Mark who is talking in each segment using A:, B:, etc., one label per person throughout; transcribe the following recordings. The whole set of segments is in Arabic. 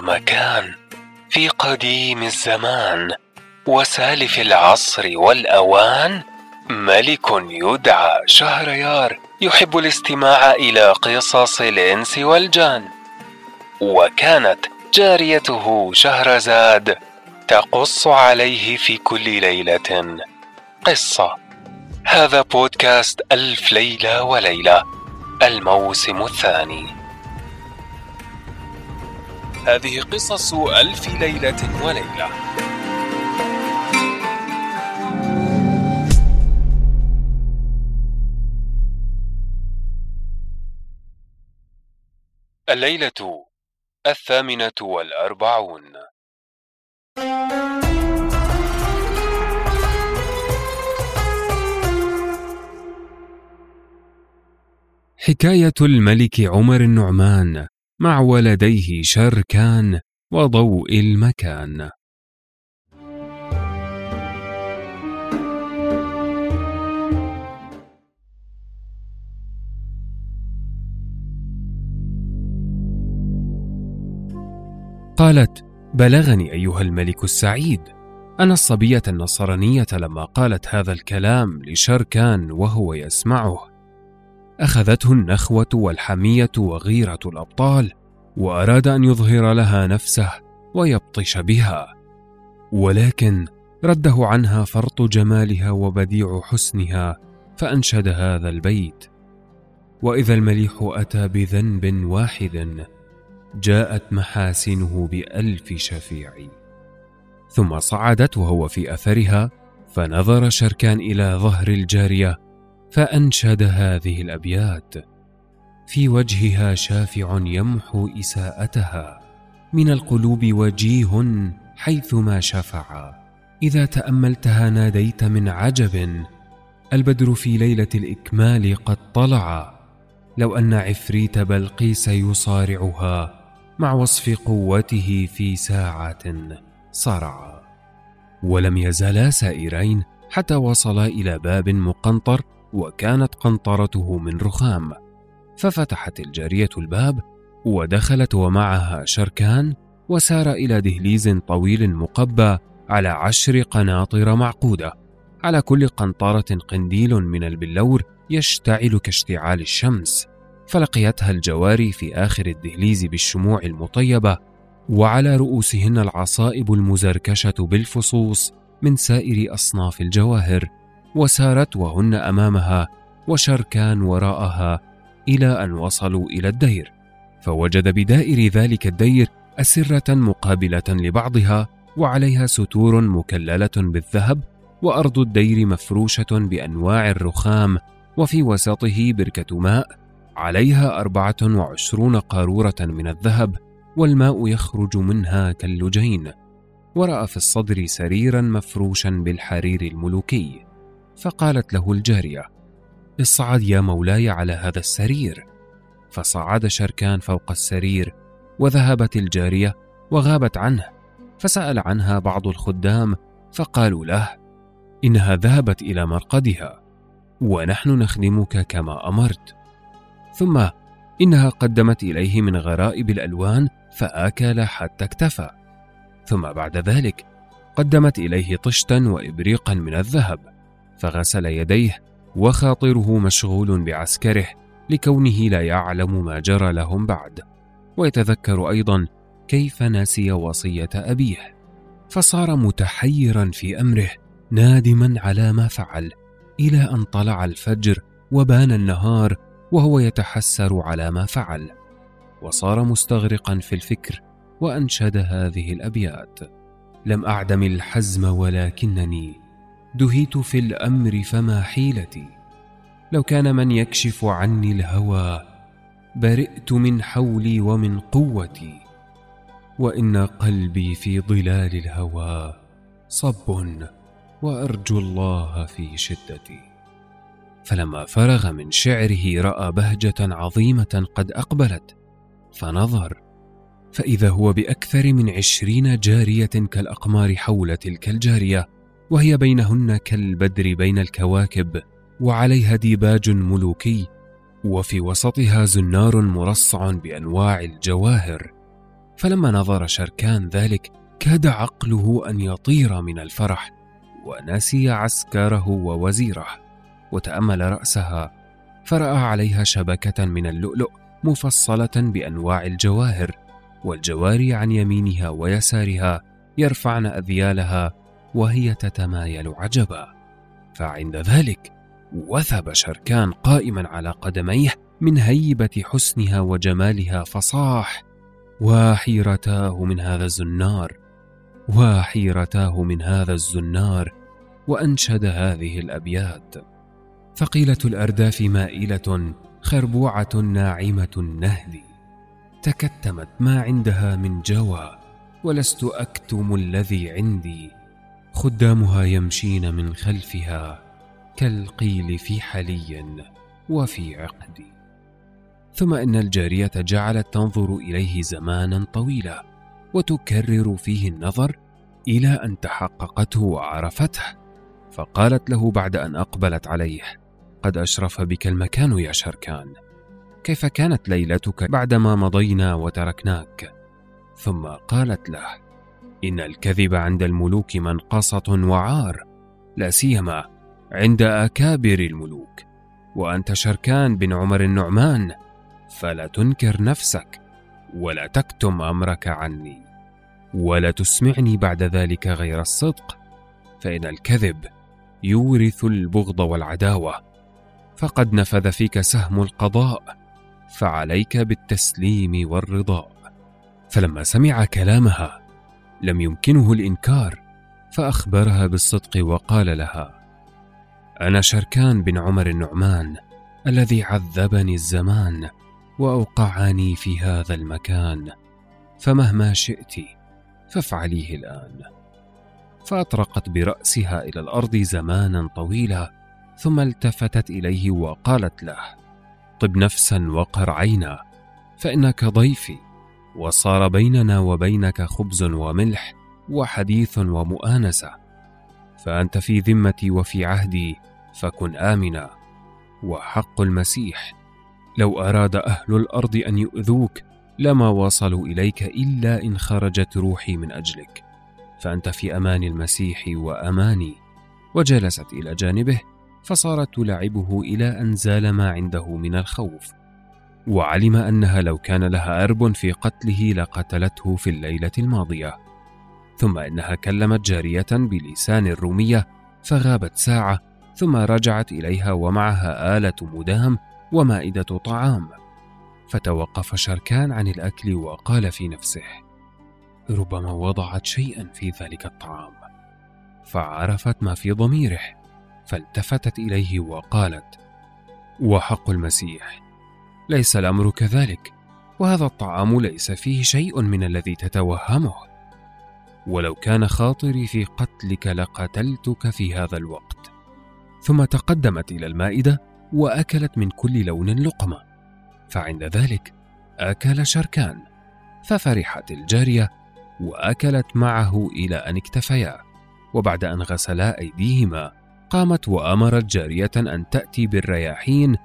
A: مكان في قديم الزمان وسالف العصر والأوان ملك يدعى شهريار يحب الاستماع إلى قصص الإنس والجان. وكانت جاريته شهرزاد تقص عليه في كل ليلة قصة. هذا بودكاست ألف ليلة وليلة الموسم الثاني. هذه قصص ألف ليلة وليلة. الليلة الثامنة والأربعون.
B: حكاية الملك عمر النعمان. مع ولديه شركان وضوء المكان. قالت بلغني أيها الملك السعيد. ان الصبية النصرانية لما قالت هذا الكلام لشركان وهو يسمعه. أخذته النخوة والحمية وغيرة الأبطال وأراد أن يظهر لها نفسه ويبطش بها. ولكن رده عنها فرط جمالها وبديع حسنها فأنشد هذا البيت. وإذا المليح أتى بذنب واحد جاءت محاسنه بألف شفيع. ثم صعدت وهو في أثرها فنظر شركان إلى ظهر الجارية فأنشد هذه الأبيات. في وجهها شافع يمحو إساءتها. من القلوب وجيه حيثما شفع. إذا تأملتها ناديت من عجب. البدر في ليلة الإكمال قد طلع. لو أن عفريت بلقيس يصارعها مع وصف قوته في ساعة صرعا ولم يزالا سائرين حتى وصلا إلى باب مقنطر وكانت قنطرته من رخام. ففتحت الجارية الباب ودخلت ومعها شركان وسار إلى دهليز طويل مقبى على عشر قناطر معقودة. على كل قنطرة قنديل من البلور يشتعل كاشتعال الشمس. فلقيتها الجواري في آخر الدهليز بالشموع المطيبة وعلى رؤوسهن العصائب المزركشة بالفصوص من سائر أصناف الجواهر. وسارت وهن أمامها وشركان وراءها إلى أن وصلوا إلى الدير فوجد بدائر ذلك الدير أسرة مقابلة لبعضها وعليها ستور مكللة بالذهب وأرض الدير مفروشة بأنواع الرخام وفي وسطه بركة ماء عليها أربعة وعشرون قارورة من الذهب والماء يخرج منها كاللجين ورأى في الصدر سريرا مفروشا بالحرير الملوكي. فقالت له الجارية اصعد يا مولاي على هذا السرير. فصعد شركان فوق السرير وذهبت الجارية وغابت عنه فسأل عنها بعض الخدام فقالوا له إنها ذهبت إلى مرقدها ونحن نخدمك كما أمرت. ثم إنها قدمت إليه من غرائب الألوان فآكل حتى اكتفى. ثم بعد ذلك قدمت إليه طشتا وإبريقا من الذهب فغسل يديه وخاطره مشغول بعسكره لكونه لا يعلم ما جرى لهم بعد. ويتذكر أيضا كيف نسي وصية أبيه. فصار متحيرا في أمره نادما على ما فعل إلى أن طلع الفجر وبان النهار وهو يتحسر على ما فعل. وصار مستغرقا في الفكر وأنشد هذه الأبيات. لم أعدم الحزم ولكنني دهيت في الأمر فما حيلتي. لو كان من يكشف عني الهوى برئت من حولي ومن قوتي. وإن قلبي في ظلال الهوى صب وأرجو الله في شدتي. فلما فرغ من شعره رأى بهجة عظيمة قد أقبلت فنظر. فإذا هو بأكثر من عشرين جارية كالأقمار حول تلك الجارية وهي بينهن كالبدر بين الكواكب وعليها ديباج ملوكي وفي وسطها زنار مرصع بأنواع الجواهر. فلما نظر شركان ذلك كاد عقله أن يطير من الفرح ونسي عسكره ووزيره وتأمل رأسها فرأى عليها شبكة من اللؤلؤ مفصلة بأنواع الجواهر والجواري عن يمينها ويسارها يرفعن أذيالها وهي تتمايل عجبا. فعند ذلك وثب شركان قائما على قدميه من هيبة حسنها وجمالها فصاح وحيرتاه من هذا الزنار وحيرتاه من هذا الزنار وأنشد هذه الأبيات. ثقيله الأرداف مائلة خربوعة ناعمة النهد تكتمت ما عندها من جوى ولست أكتم الذي عندي. خدامها يمشين من خلفها كالقيل في حلي وفي عقد. ثم إن الجارية جعلت تنظر إليه زمانا طويلا وتكرر فيه النظر إلى أن تحققته وعرفته. فقالت له بعد أن أقبلت عليه قد أشرف بك المكان يا شركان. كيف كانت ليلتك بعدما مضينا وتركناك؟ ثم قالت له إن الكذب عند الملوك منقصة وعار لا سيما عند أكابر الملوك. وأنت شركان بن عمر النعمان فلا تنكر نفسك ولا تكتم أمرك عني. ولا تسمعني بعد ذلك غير الصدق فإن الكذب يورث البغض والعداوة. فقد نفذ فيك سهم القضاء فعليك بالتسليم والرضاء فلما سمع كلامها لم يمكنه الإنكار فأخبرها بالصدق وقال لها أنا شركان بن عمر النعمان الذي عذبني الزمان وأوقعني في هذا المكان فمهما شئت فافعليه الآن. فأطرقت برأسها إلى الأرض زمانا طويلا ثم التفتت إليه وقالت له طب نفسا وقر عينا فإنك ضيفي وصار بيننا وبينك خبز وملح وحديث ومؤانسة. فأنت في ذمتي وفي عهدي فكن آمنا. وحق المسيح لو أراد أهل الأرض أن يؤذوك لما وصلوا إليك إلا إن خرجت روحي من أجلك. فأنت في أمان المسيح وأماني. وجلست إلى جانبه فصارت تلعبه إلى أن زال ما عنده من الخوف. وعلم أنها لو كان لها أرب في قتله لقتلته في الليلة الماضية. ثم إنها كلمت جارية بلسان الرومية فغابت ساعة ثم رجعت إليها ومعها آلة مدام ومائدة طعام. فتوقف شركان عن الأكل وقال في نفسه ربما وضعت شيئا في ذلك الطعام. فعرفت ما في ضميره فالتفتت إليه وقالت وحق المسيح. ليس الأمر كذلك وهذا الطعام ليس فيه شيء من الذي تتوهمه. ولو كان خاطري في قتلك لقتلتك في هذا الوقت. ثم تقدمت إلى المائدة وأكلت من كل لون لقمة. فعند ذلك أكل شركان ففرحت الجارية وأكلت معه إلى أن اكتفيا. وبعد أن غسلا أيديهما قامت وأمرت جارية أن تأتي بالرياحين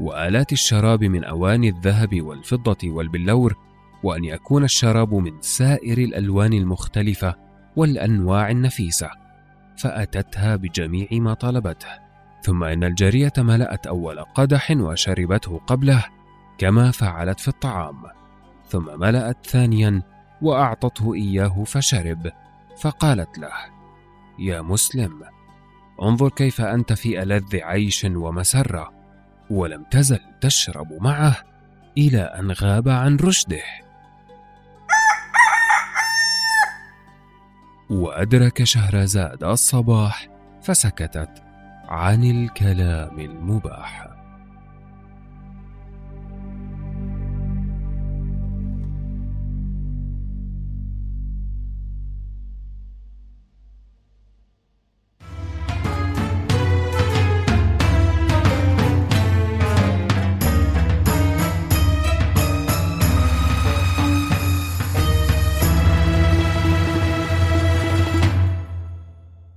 B: وآلات الشراب من أواني الذهب والفضة والبلور وأن يكون الشراب من سائر الألوان المختلفة والأنواع النفيسة. فأتتها بجميع ما طلبته. ثم إن الجاريه ملأت أول قدح وشربته قبله كما فعلت في الطعام. ثم ملأت ثانيا وأعطته إياه فشرب. فقالت له يا مسلم انظر كيف أنت في ألذ عيش ومسرة. ولم تزل تشرب معه إلى أن غاب عن رشده. وأدرك شهرزاد الصباح فسكتت عن الكلام المباح.